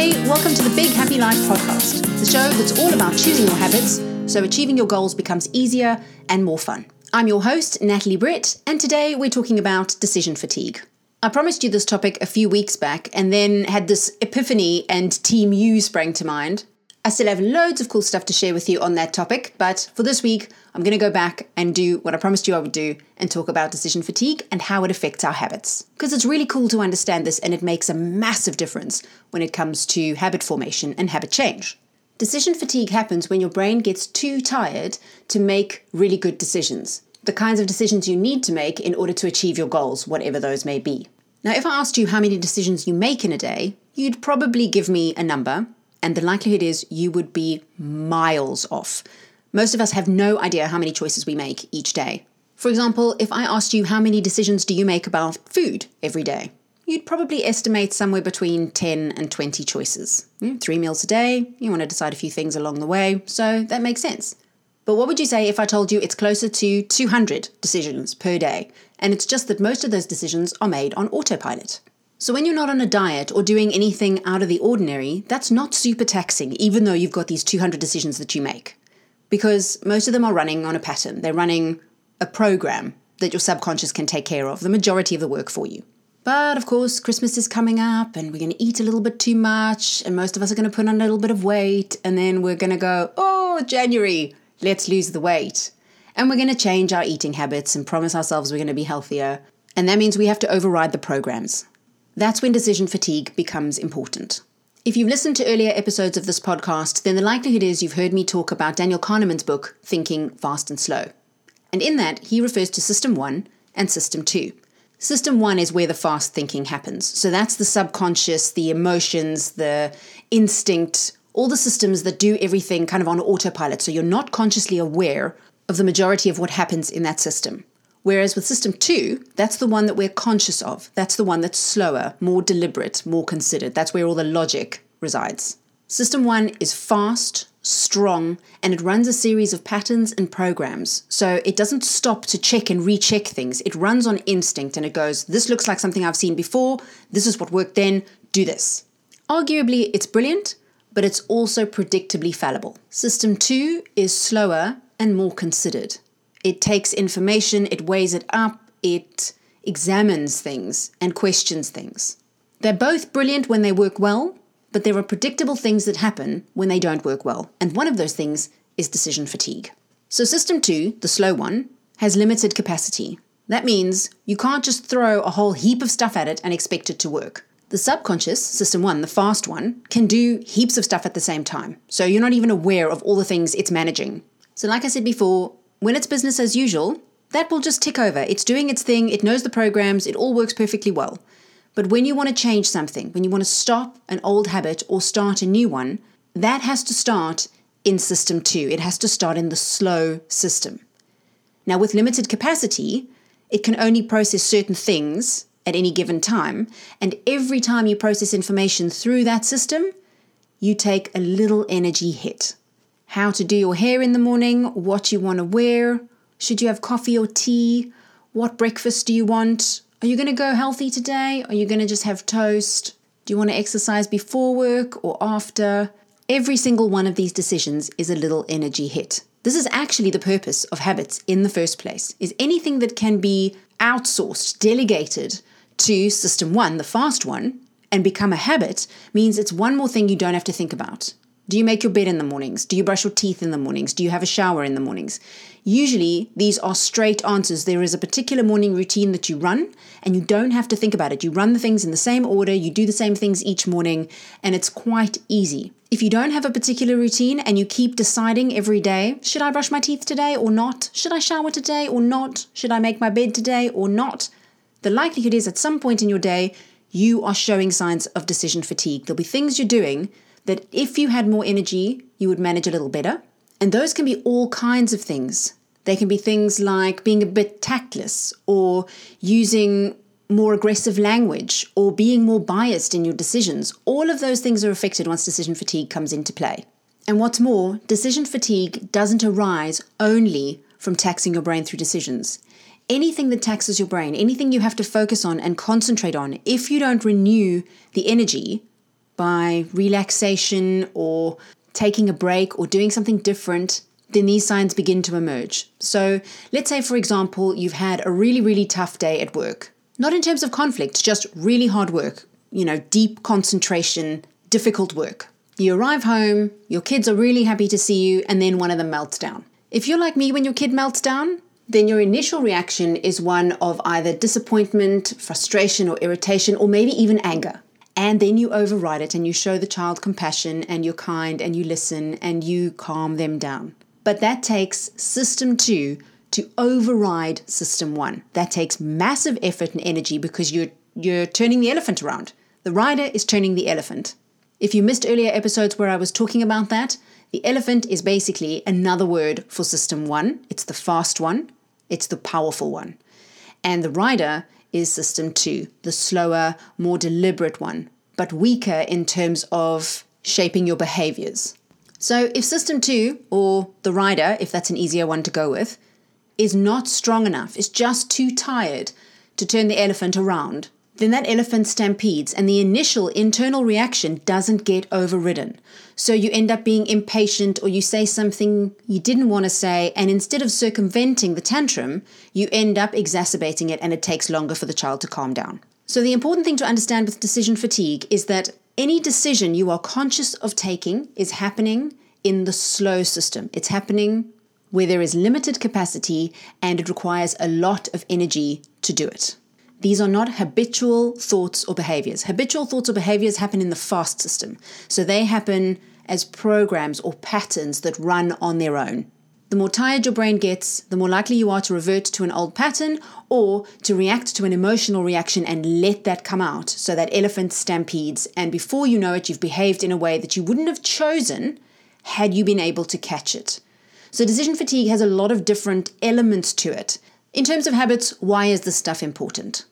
Hey, welcome to the Big Happy Life podcast, the show that's all about choosing your habits so achieving your goals becomes easier and more fun. I'm your host, Natalie Britt, and today we're talking about decision fatigue. I promised you this topic a few weeks back and then had this epiphany and Team U sprang to mind. I still have loads of cool stuff to share with you on that topic, but for this week, I'm going to go back and do what I promised you I would do and talk about decision fatigue and how it affects our habits. Because it's really cool to understand this and it makes a massive difference when it comes to habit formation and habit change. Decision fatigue happens when your brain gets too tired to make really good decisions, the kinds of decisions you need to make in order to achieve your goals, whatever those may be. Now, if I asked you how many decisions you make in a day, you'd probably give me a number, and the likelihood is you would be miles off. Most of us have no idea how many choices we make each day. For example, if I asked you how many decisions do you make about food every day, you'd probably estimate somewhere between 10 and 20 choices. three meals a day, you want to decide a few things along the way, so that makes sense. But what would you say if I told you it's closer to 200 decisions per day, and it's just that most of those decisions are made on autopilot? So, when you're not on a diet or doing anything out of the ordinary, that's not super taxing, even though you've got these 200 decisions that you make. Because most of them are running on a pattern, they're running a program that your subconscious can take care of, the majority of the work for you. But of course, Christmas is coming up and we're going to eat a little bit too much, and most of us are going to put on a little bit of weight, and then we're going to go, oh, January, let's lose the weight. And we're going to change our eating habits and promise ourselves we're going to be healthier. And that means we have to override the programs. That's when decision fatigue becomes important. If you've listened to earlier episodes of this podcast, then the likelihood is you've heard me talk about Daniel Kahneman's book, Thinking Fast and Slow. And in that, he refers to System 1 and System 2. System 1 is where the fast thinking happens. So that's the subconscious, the emotions, the instinct, all the systems that do everything kind of on autopilot. So you're not consciously aware of the majority of what happens in that system. Whereas with system two, that's the one that we're conscious of. That's the one that's slower, more deliberate, more considered. That's where all the logic resides. System one is fast, strong, and it runs a series of patterns and programs. So it doesn't stop to check and recheck things. It runs on instinct and it goes, This looks like something I've seen before. This is what worked then. Do this. Arguably, it's brilliant, but it's also predictably fallible. System two is slower and more considered. It takes information, it weighs it up, it examines things and questions things. They're both brilliant when they work well, but there are predictable things that happen when they don't work well, and one of those things is decision fatigue. So, system two, the slow one, has limited capacity. That means you can't just throw a whole heap of stuff at it and expect it to work. The subconscious, system one, the fast one, can do heaps of stuff at the same time. So you're not even aware of all the things it's managing. So, like I said before, when it's business as usual, that will just tick over. It's doing its thing, it knows the programs, it all works perfectly well. But when you want to change something, when you want to stop an old habit or start a new one, that has to start in system two. It has to start in the slow system. Now, with limited capacity, it can only process certain things at any given time. And every time you process information through that system, you take a little energy hit how to do your hair in the morning, what you want to wear, should you have coffee or tea, what breakfast do you want, are you going to go healthy today, are you going to just have toast, do you want to exercise before work or after? Every single one of these decisions is a little energy hit. This is actually the purpose of habits in the first place. Is anything that can be outsourced, delegated to system 1, the fast one, and become a habit means it's one more thing you don't have to think about. Do you make your bed in the mornings? Do you brush your teeth in the mornings? Do you have a shower in the mornings? Usually, these are straight answers. There is a particular morning routine that you run, and you don't have to think about it. You run the things in the same order, you do the same things each morning, and it's quite easy. If you don't have a particular routine and you keep deciding every day, should I brush my teeth today or not? Should I shower today or not? Should I make my bed today or not? The likelihood is at some point in your day, you are showing signs of decision fatigue. There'll be things you're doing that if you had more energy, you would manage a little better. And those can be all kinds of things. They can be things like being a bit tactless or using more aggressive language or being more biased in your decisions. All of those things are affected once decision fatigue comes into play. And what's more, decision fatigue doesn't arise only from taxing your brain through decisions. Anything that taxes your brain, anything you have to focus on and concentrate on, if you don't renew the energy, by relaxation or taking a break or doing something different, then these signs begin to emerge. So, let's say, for example, you've had a really, really tough day at work. Not in terms of conflict, just really hard work, you know, deep concentration, difficult work. You arrive home, your kids are really happy to see you, and then one of them melts down. If you're like me when your kid melts down, then your initial reaction is one of either disappointment, frustration, or irritation, or maybe even anger. And then you override it and you show the child compassion and you're kind and you listen and you calm them down. But that takes system two to override system one. That takes massive effort and energy because you're, you're turning the elephant around. The rider is turning the elephant. If you missed earlier episodes where I was talking about that, the elephant is basically another word for system one. It's the fast one, it's the powerful one. And the rider is system two, the slower, more deliberate one, but weaker in terms of shaping your behaviors. So if system two, or the rider, if that's an easier one to go with, is not strong enough, is just too tired to turn the elephant around, then that elephant stampedes and the initial internal reaction doesn't get overridden. So you end up being impatient or you say something you didn't want to say, and instead of circumventing the tantrum, you end up exacerbating it and it takes longer for the child to calm down. So the important thing to understand with decision fatigue is that any decision you are conscious of taking is happening in the slow system. It's happening where there is limited capacity and it requires a lot of energy to do it. These are not habitual thoughts or behaviors. Habitual thoughts or behaviors happen in the fast system. So they happen as programs or patterns that run on their own. The more tired your brain gets, the more likely you are to revert to an old pattern or to react to an emotional reaction and let that come out so that elephant stampedes. And before you know it, you've behaved in a way that you wouldn't have chosen had you been able to catch it. So, decision fatigue has a lot of different elements to it. In terms of habits, why is this stuff important?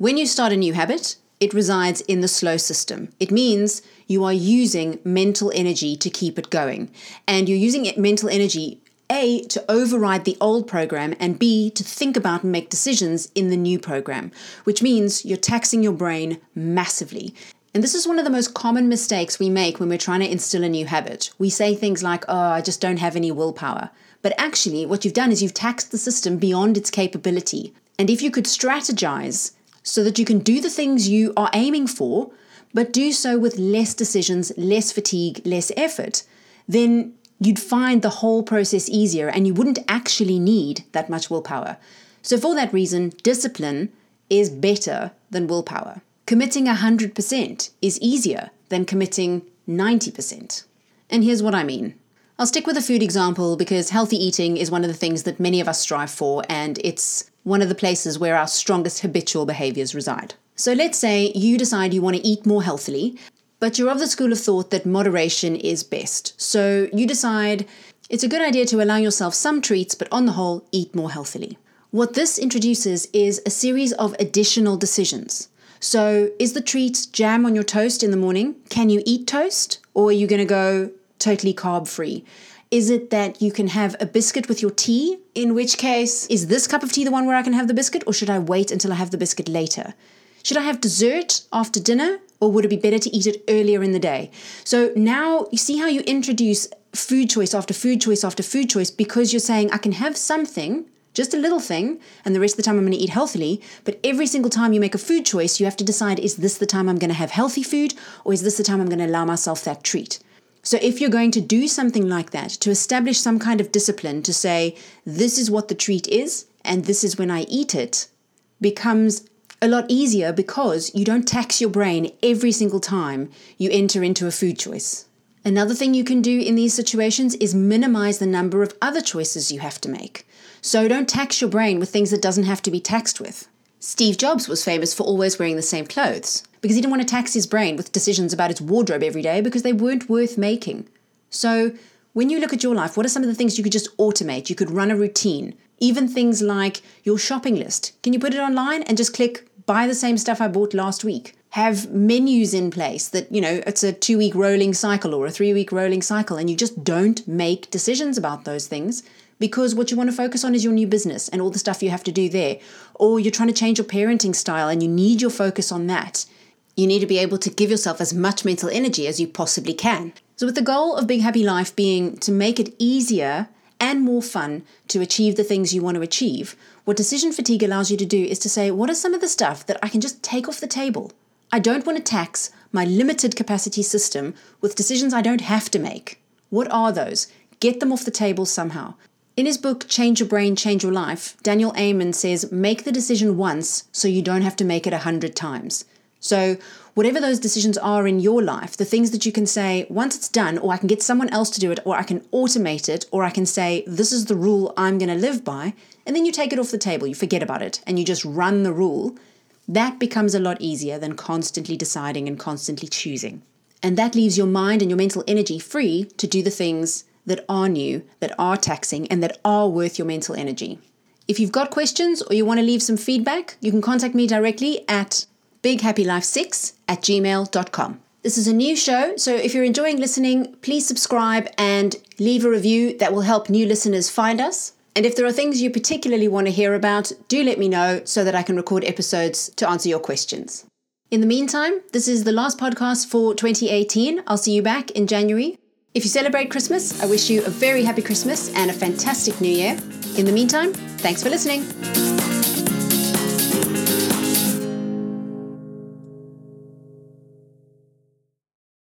When you start a new habit, it resides in the slow system. It means you are using mental energy to keep it going. And you're using mental energy, A, to override the old program, and B, to think about and make decisions in the new program, which means you're taxing your brain massively. And this is one of the most common mistakes we make when we're trying to instill a new habit. We say things like, oh, I just don't have any willpower. But actually, what you've done is you've taxed the system beyond its capability. And if you could strategize so that you can do the things you are aiming for, but do so with less decisions, less fatigue, less effort, then you'd find the whole process easier and you wouldn't actually need that much willpower. So, for that reason, discipline is better than willpower. Committing 100% is easier than committing 90%. And here's what I mean. I'll stick with a food example because healthy eating is one of the things that many of us strive for, and it's one of the places where our strongest habitual behaviors reside. So let's say you decide you want to eat more healthily, but you're of the school of thought that moderation is best. So you decide it's a good idea to allow yourself some treats, but on the whole, eat more healthily. What this introduces is a series of additional decisions. So, is the treat jam on your toast in the morning? Can you eat toast? Or are you going to go totally carb free? Is it that you can have a biscuit with your tea? In which case, is this cup of tea the one where I can have the biscuit, or should I wait until I have the biscuit later? Should I have dessert after dinner, or would it be better to eat it earlier in the day? So now you see how you introduce food choice after food choice after food choice because you're saying, I can have something, just a little thing, and the rest of the time I'm going to eat healthily. But every single time you make a food choice, you have to decide is this the time I'm going to have healthy food, or is this the time I'm going to allow myself that treat? So, if you're going to do something like that, to establish some kind of discipline to say, this is what the treat is, and this is when I eat it, becomes a lot easier because you don't tax your brain every single time you enter into a food choice. Another thing you can do in these situations is minimize the number of other choices you have to make. So don't tax your brain with things that doesn't have to be taxed with. Steve Jobs was famous for always wearing the same clothes because he didn't want to tax his brain with decisions about his wardrobe every day because they weren't worth making. So, when you look at your life, what are some of the things you could just automate? You could run a routine, even things like your shopping list. Can you put it online and just click buy the same stuff I bought last week? Have menus in place that, you know, it's a two week rolling cycle or a three week rolling cycle, and you just don't make decisions about those things because what you want to focus on is your new business and all the stuff you have to do there. Or you're trying to change your parenting style and you need your focus on that You need to be able to give yourself as much mental energy as you possibly can. So, with the goal of Big Happy Life being to make it easier and more fun to achieve the things you want to achieve, what decision fatigue allows you to do is to say, what are some of the stuff that I can just take off the table? I don't want to tax my limited capacity system with decisions I don't have to make. What are those? Get them off the table somehow. In his book, Change Your Brain, Change Your Life, Daniel Amen says, make the decision once so you don't have to make it a hundred times. So, whatever those decisions are in your life, the things that you can say, once it's done, or I can get someone else to do it, or I can automate it, or I can say, this is the rule I'm going to live by, and then you take it off the table, you forget about it, and you just run the rule, that becomes a lot easier than constantly deciding and constantly choosing. And that leaves your mind and your mental energy free to do the things that are new, that are taxing, and that are worth your mental energy. If you've got questions or you want to leave some feedback, you can contact me directly at bighappylife6 at gmail.com. This is a new show, so if you're enjoying listening, please subscribe and leave a review that will help new listeners find us. And if there are things you particularly want to hear about, do let me know so that I can record episodes to answer your questions. In the meantime, this is the last podcast for 2018. I'll see you back in January. If you celebrate Christmas, I wish you a very happy Christmas and a fantastic new year. In the meantime, thanks for listening.